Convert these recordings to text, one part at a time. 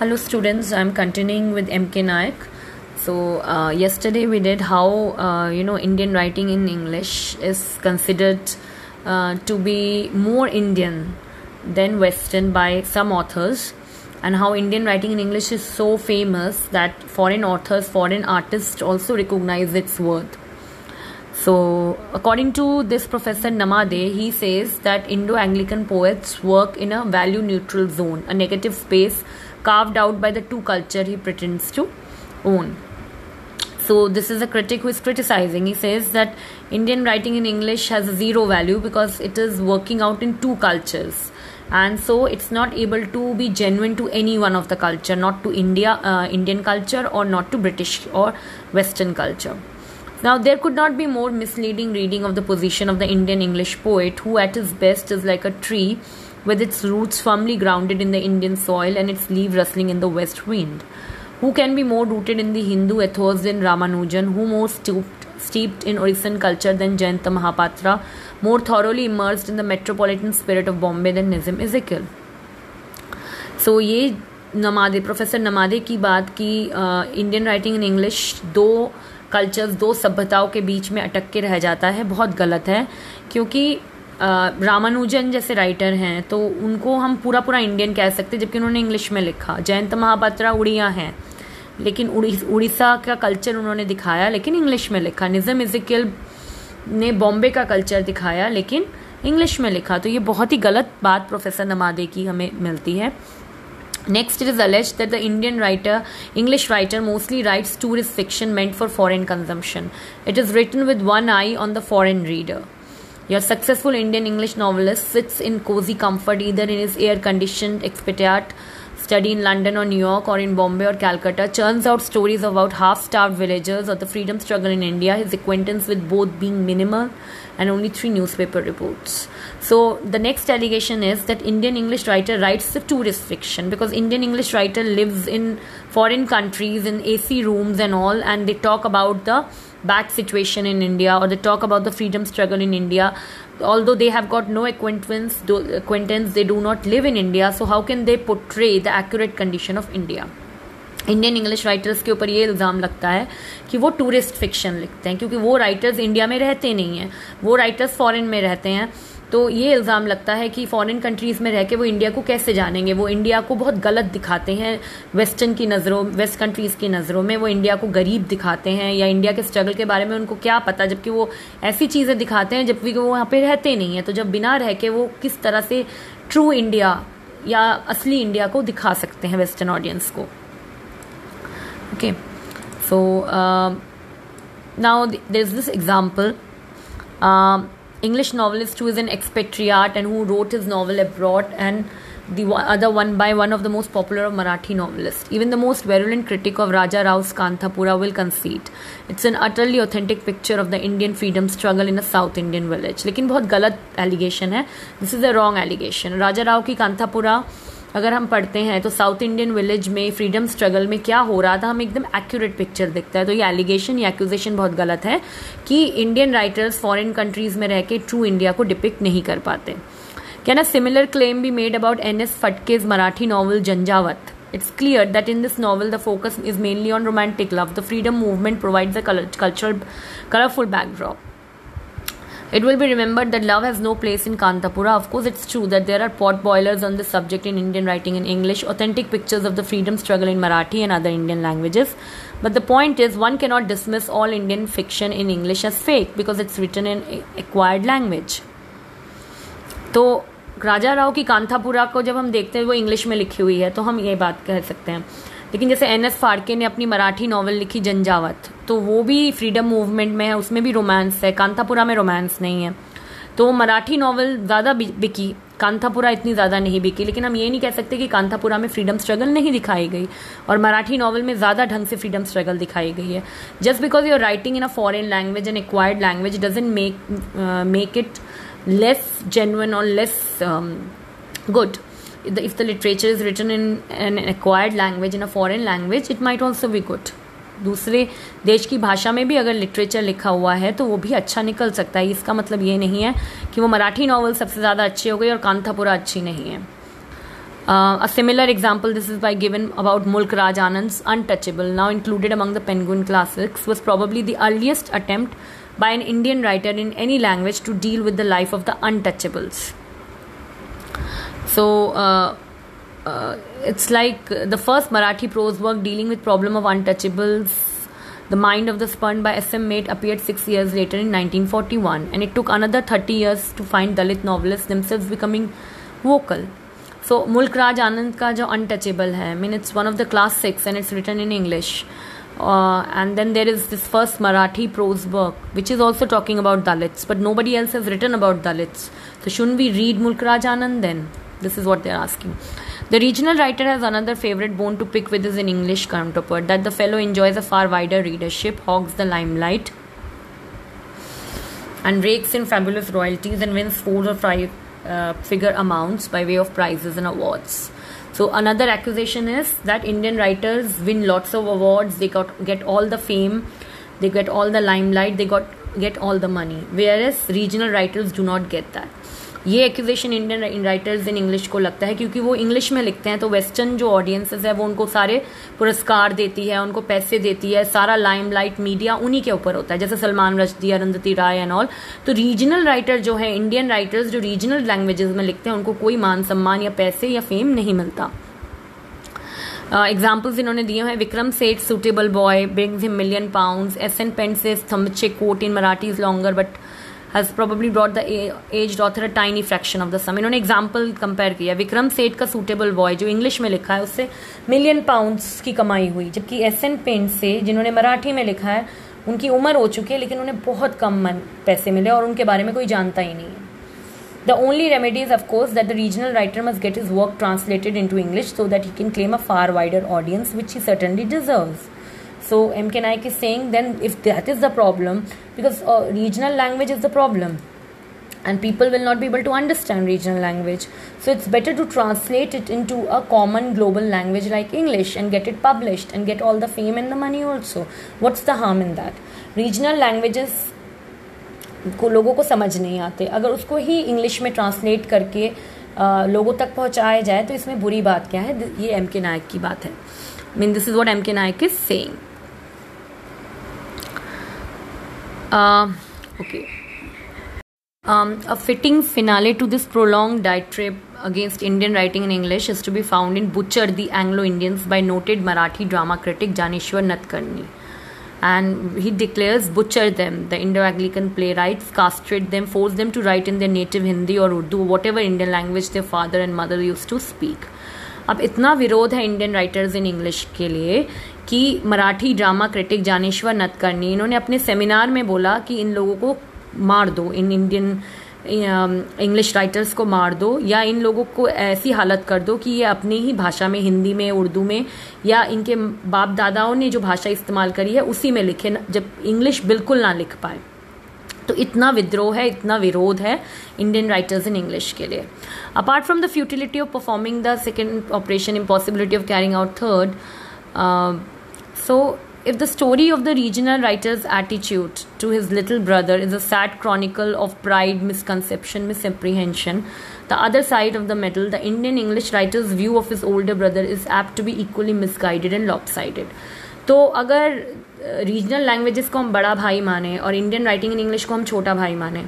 Hello students, I'm continuing with MK Naik. So uh, yesterday we did how uh, you know Indian writing in English is considered uh, to be more Indian than Western by some authors, and how Indian writing in English is so famous that foreign authors, foreign artists also recognize its worth. So, according to this professor Namade, he says that Indo Anglican poets work in a value neutral zone, a negative space carved out by the two culture he pretends to own. So this is a critic who is criticizing. He says that Indian writing in English has zero value because it is working out in two cultures, and so it's not able to be genuine to any one of the culture, not to India, uh, Indian culture, or not to British or Western culture. Now, there could not be more misleading reading of the position of the Indian English poet, who at his best is like a tree with its roots firmly grounded in the Indian soil and its leaf rustling in the west wind. Who can be more rooted in the Hindu ethos than Ramanujan? Who more stooped, steeped in Orissant culture than Jayanta Mahapatra? More thoroughly immersed in the metropolitan spirit of Bombay than Nizam Ezekiel? So so, ये नमादे professor नमादे की बात की Indian writing in English दो cultures दो सभ्यताओं के बीच में अटक के रह जाता है बहुत गलत है क्योंकि रामानुजन जैसे राइटर हैं तो उनको हम पूरा पूरा इंडियन कह सकते हैं जबकि उन्होंने इंग्लिश में लिखा जयंत महापात्रा उड़िया हैं लेकिन उड़ीसा का कल्चर उन्होंने दिखाया लेकिन इंग्लिश में लिखा निज़म इजिकल ने बॉम्बे का कल्चर दिखाया लेकिन इंग्लिश में लिखा तो ये बहुत ही गलत बात प्रोफेसर नमादे की हमें मिलती है Next, it is alleged that the Indian writer, English writer, mostly writes tourist fiction meant for foreign consumption. It is written with one eye on the foreign reader. Your successful Indian English novelist sits in cozy comfort either in his air conditioned expatriate study in London or New York or in Bombay or Calcutta, churns out stories about half starved villagers or the freedom struggle in India, his acquaintance with both being minimal and only three newspaper reports. So, the next allegation is that Indian English writer writes the tourist fiction because Indian English writer lives in foreign countries in AC rooms and all, and they talk about the bad situation in India or they talk about the freedom struggle in India. Although they have got no acquaintance, acquaintance, they do not live in India. So how can they portray the accurate condition of India? Indian English writers के ऊपर ये इल्ज़ाम लगता है कि वो tourist fiction लिखते हैं क्योंकि वो राइटर्स इंडिया में रहते नहीं हैं वो राइटर्स फॉरेन में रहते हैं तो ये इल्ज़ाम लगता है कि फॉरेन कंट्रीज़ में रह के वो इंडिया को कैसे जानेंगे? वो इंडिया को बहुत गलत दिखाते हैं वेस्टर्न की नज़रों वेस्ट कंट्रीज़ की नज़रों में। वो इंडिया को गरीब दिखाते हैं या इंडिया के स्ट्रगल के बारे में उनको क्या पता? जबकि वो ऐसी चीज़ें दिखाते हैं जबकि वो वहाँ पर रहते नहीं हैं। तो जब बिना रह के वो किस तरह से ट्रू इंडिया या असली इंडिया को दिखा सकते हैं वेस्टर्न ऑडियंस को? Okay so now there is this example English novelist who is an expatriate and who wrote his novel abroad, and the other one by one of the most popular of Marathi novelists. Even the most virulent critic of Raja Rao's Kanthapura will concede it's an utterly authentic picture of the Indian freedom struggle in a South Indian village. लेकिन बहुत गलत allegation है. This is a wrong allegation. Raja Rao की कांथापुरा अगर हम पढ़ते हैं तो साउथ इंडियन विलेज में फ्रीडम स्ट्रगल में क्या हो रहा था हमें एकदम एक्यूरेट पिक्चर दिखता है तो ये एलिगेशन या एक्यूजेशन बहुत गलत है कि इंडियन राइटर्स फॉरेन कंट्रीज़ में रह के ट्रू इंडिया को डिपिक्ट नहीं कर पाते can a similar claim be made about N S Phadke Marathi novel Jhanjhavat It's clear that in this novel, the focus is mainly on romantic love. The freedom movement provides a cultural, colorful backdrop. It will be remembered that love has no place in Kantapura. Of course, it's true that there are pot boilers on this subject in Indian writing in English, authentic pictures of the freedom struggle in Marathi and other Indian languages. But the point is, one cannot dismiss all Indian fiction in English as fake because it's written in acquired language. तो राजा राव की कांथापुरा को जब हम देखते हैं वो English में लिखी हुई है तो हम ये बात कह सकते हैं लेकिन जैसे एन एस फाड़के ने अपनी मराठी नॉवल लिखी जंजावत तो वो भी फ्रीडम मूवमेंट में है, उसमें भी रोमांस है, कांतापुरा में रोमांस नहीं है। तो मराठी नॉवल ज़्यादा बिकी कांथापुरा इतनी ज़्यादा नहीं बिकी, लेकिन हम ये नहीं कह सकते कि कांथापुरा में फ्रीडम स्ट्रगल नहीं दिखाई गई, और मराठी नॉवल में ज़्यादा ढंग से फ्रीडम स्ट्रगल दिखाई गई है। Just because your writing in a foreign language and acquired language doesn't make make it less genuine और less good if the literature is written in an acquired language, in a foreign language, it might also be good. दूसरे देश की भाषा में भी अगर literature लिखा हुआ है तो वो भी अच्छा निकल सकता है। इसका मतलब ये नहीं है कि वो मराठी नॉवल सबसे ज़्यादा अच्छी हो गई और कांथापुरा अच्छी नहीं है। A similar example this is by given about Mulk Raj Anand untouchable now included among the Penguin classics was probably the earliest attempt by an Indian writer in any language to deal with the life of the untouchables So, uh, uh, it's like the first Marathi prose work dealing with problem of untouchables. The Mind of the Spurned by S.M. Mate appeared six years later in 1941, and it took another 30 years to find Dalit novelists themselves becoming vocal. So, Mulk Raj Anand ka jo untouchable hai, I mean, it's one of the classics and it's written in English. Uh, and then there is this first Marathi prose work, which is also talking about Dalits, but nobody else has written about Dalits. So, shouldn't we read Mulk Raj Anand then? This is what they're asking. The regional writer has another favorite bone to pick with his English counterpart that the fellow enjoys a far wider readership, hogs the limelight, and rakes in fabulous royalties and wins four or five uh, figure amounts by way of prizes and awards. So another accusation is that Indian writers win lots of awards, they got get all the fame, they get all the limelight, they got get all the money, whereas regional writers do not get that. ये accusation Indian writers in English को लगता है क्योंकि वो English में लिखते हैं तो वेस्टर्न जो ऑडियंसेस है वो उनको सारे पुरस्कार देती है उनको पैसे देती है सारा लाइम लाइट मीडिया उन्हीं के ऊपर होता है जैसे सलमान रश्दी अरुंधति राय एंड ऑल तो रीजनल राइटर जो है इंडियन राइटर्स जो रीजनल लैंग्वेजेस में लिखते हैं उनको कोई मान सम्मान या पैसे या फेम नहीं मिलता. एग्जाम्पल्स uh, इन्होंने दिए हैं Vikram Seth suitable boy brings him million pound S N Pendse's Thambche Kot in Marathi is longer but has probably brought the age author a tiny fraction of the sum इन्होंने example compare किया। विक्रम सेठ का suitable boy जो English में लिखा है उससे million pounds की कमाई हुई जबकि एस एन पेंट से जिन्होंने मराठी में लिखा है उनकी उम्र हो चुकी है लेकिन उन्हें बहुत कम मन पैसे मिले और उनके बारे में कोई जानता ही नहीं है। The only remedy is, of course, that the regional writer must get his work translated into English so that he can claim a far wider audience, which he certainly deserves. So MK Naik is saying then if that is the problem, because uh, regional language is the problem, and people will not be able to understand regional language, so it's better to translate it into a common global language like English and get it published and get all the fame and the money also. What's the harm in that? Regional languages को लोगों को समझ नहीं आते अगर उसको ही English में translate करके आ, लोगों तक पहुँचाया जाए तो इसमें बुरी बात क्या है ये एम के नायक की बात है mean this is what M K Nayak is saying Uh. Um, a fitting finale to this prolonged diatribe against Indian writing in English is to be found in Butchered the Anglo Indians by noted Marathi drama critic Janeshwar Nadkarni. And he declares butcher them, the Indo Anglican playwrights, castrate them, force them to write in their native Hindi or Urdu, whatever Indian language their father and mother used to speak. अब इतना विरोध है Indian writers in English के लिए कि Marathi drama critic Dnyaneshwar Nadkarni, इन्होंने अपने seminar में बोला कि इन लोगों को मार दो, इन इंडियन इंग्लिश राइटर्स को मार दो, या इन लोगों को ऐसी हालत कर दो कि ये अपनी ही भाषा में, हिंदी में, उर्दू में, या इनके बाप दादाओं ने जो भाषा इस्तेमाल करी है, उसी में लिखे, जब इंग्लिश बिल्कुल ना लिख पाए। तो इतना विद्रोह है, इतना विरोध है इंडियन राइटर्स इन इंग्लिश के लिए। Apart from the futility of performing the second operation impossibility of carrying out third so if the story of the regional writer's attitude to his little brother is a sad chronicle of pride, misconception, misapprehension, the other side of the medal, the Indian English writer's view of his older brother is apt to be equally misguided and lopsided. तो अगर regional languages को हम बड़ा भाई माने और Indian writing in English को हम छोटा भाई माने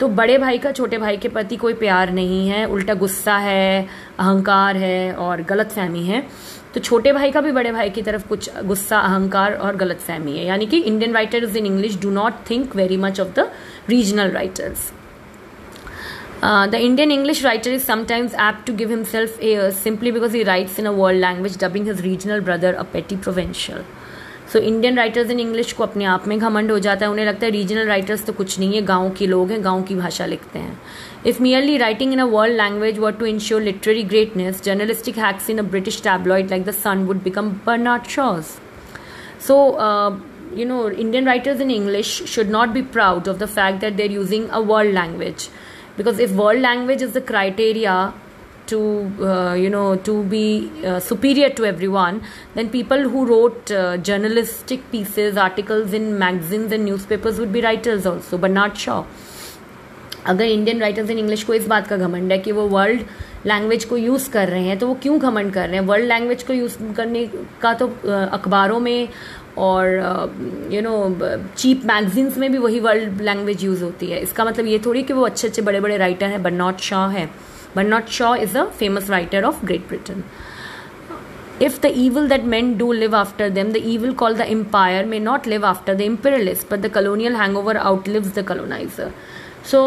तो बड़े भाई का छोटे भाई के प्रति कोई प्यार नहीं है उल्टा गुस्सा है अहंकार है और गलत फहमी है तो छोटे भाई का भी बड़े भाई की तरफ़ कुछ गुस्सा अहंकार और गलत फहमी है यानी कि Indian writers in English do not think very much of the regional writers Uh, the Indian English writer is sometimes apt to give himself airs simply because he writes in a world language, dubbing his regional brother a petty provincial. So Indian writers in English को अपने आप में घमंड हो जाता है। उन्हें लगता है रीजनल राइटर्स तो कुछ नहीं है, गाँव के लोग हैं, गाँव की भाषा लिखते हैं। If merely writing in a world language were to ensure literary greatness journalistic hacks in a British tabloid like the Sun would become Bernard Shaws so you know, indian writers in english should not be proud of the fact that they're using a world language. Because if world language is the criteria to uh, you know to be uh, superior to everyone then people who wrote uh, journalistic pieces articles in magazines and newspapers would be writers also but not sure. अगर Indian writers in English को इस बात का घमंड है कि वो world language को यूज़ कर रहे हैं तो वो क्यों घमंड कर रहे हैं? वर्ल्ड लैंग्वेज को यूज़ करने का तो अखबारों में और यू नो चीप मैगजीन्स में भी वही वर्ल्ड लैंग्वेज यूज़ होती है। इसका मतलब ये थोड़ी कि वो अच्छे अच्छे बड़े बड़े राइटर हैं बर्नॉट शाह है। Bernard Shaw is a famous writer of Great Britain If the evil that men do live after them, the evil called the empire may not live after the imperialist, but the colonial hangover outlives the colonizer. So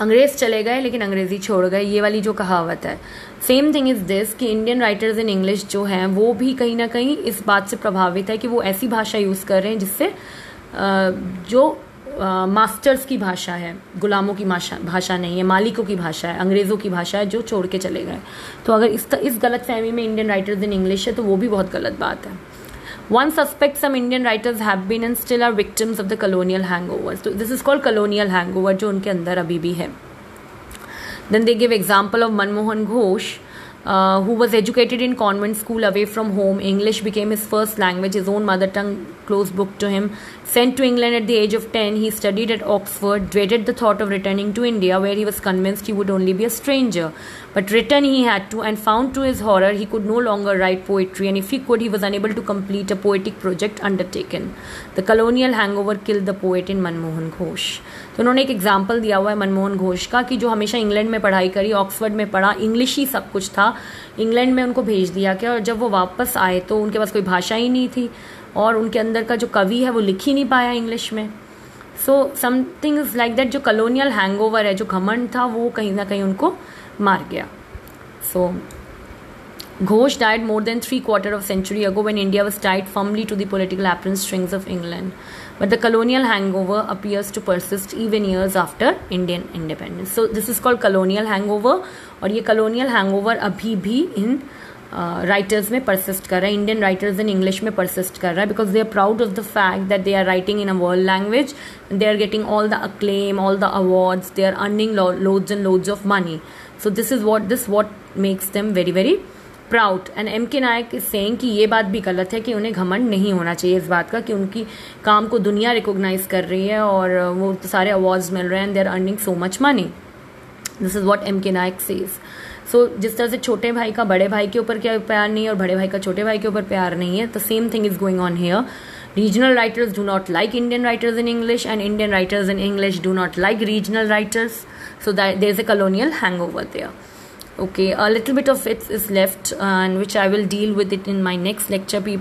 अंग्रेज़ चले गए लेकिन अंग्रेज़ी छोड़ गए ये वाली जो कहावत है सेम थिंग इज़ दिस कि इंडियन राइटर्स इन इंग्लिश जो हैं वो भी कहीं ना कहीं इस बात से प्रभावित है कि वो ऐसी भाषा यूज़ कर रहे हैं जिससे जो मास्टर्स की भाषा है, गुलामों की भाषा भाषा नहीं है, मालिकों की भाषा है, अंग्रेज़ों की भाषा है, जो छोड़ के चले गए। तो अगर इस इस गलत फहमी में इंडियन राइटर्स इन इंग्लिश है तो वो भी बहुत गलत बात है। One suspect some Indian writers have been and still are victims of the colonial hangover तो this is called colonial hangover जो उनके अंदर अभी भी है। Then they give example of Manmohan Ghosh who was educated in convent school away from home English became became first language is own mother tongue close book to him. Sent to England at the age of 10, he studied at Oxford, dreaded the thought of returning to India, where he was convinced he would only be a stranger. But return he had to, and found to his horror he could no longer write poetry, and if he could, he was unable to complete a poetic project undertaken. The colonial hangover killed the poet in Manmohan Ghosh. तो उन्होंने एक example दिया हुआ है मनमोहन घोष का कि जो हमेशा इंग्लैंड में पढ़ाई करी ऑक्सफर्ड में पढ़ा इंग्लिश ही सब कुछ था इंग्लैंड में उनको भेज दिया गया और जब वो वापस आए तो उनके पास कोई भाषा ही नहीं थी और उनके अंदर का जो कवि है वो लिख ही नहीं पाया इंग्लिश में। So something is like that जो कलोनियल हैंग है, जो घमंड था, वो कहीं ना कहीं उनको मार गया। So Ghosh died more than three quarter of century ago when India was died firmly to दोलिटिकल political aprons strings of England but the colonial hangover appears to persist even years after Indian independence so this is called colonial hangover और ये colonial hangover अभी भी इन writers में persist कर रहा है Indian writers in English में परसिस्ट कर रहा है because they are proud of the fact that they are writing in a world language they are getting all the acclaim all the awards they are earning loads and loads of money so this is what this what makes them very very proud and M K Nayak is कि ये बात भी गलत है कि उन्हें घमंड नहीं होना चाहिए इस बात का, कि उनकी काम को दुनिया रिकॉग्नाइज कर रही है और वो तो सारे अवार्ड्स मिल रहे हैं and they are earning so much money this is what M K Nayak says so so, जिस तरह से छोटे भाई का बड़े भाई के ऊपर क्या प्यार नहीं है और बड़े भाई का छोटे भाई के ऊपर प्यार नहीं है the same thing is going on here regional writers do not like Indian writers in English and Indian writers in English do not like regional writers so that there is a colonial hangover there okay a little bit of it's is left and which I will deal with it in my next lecture people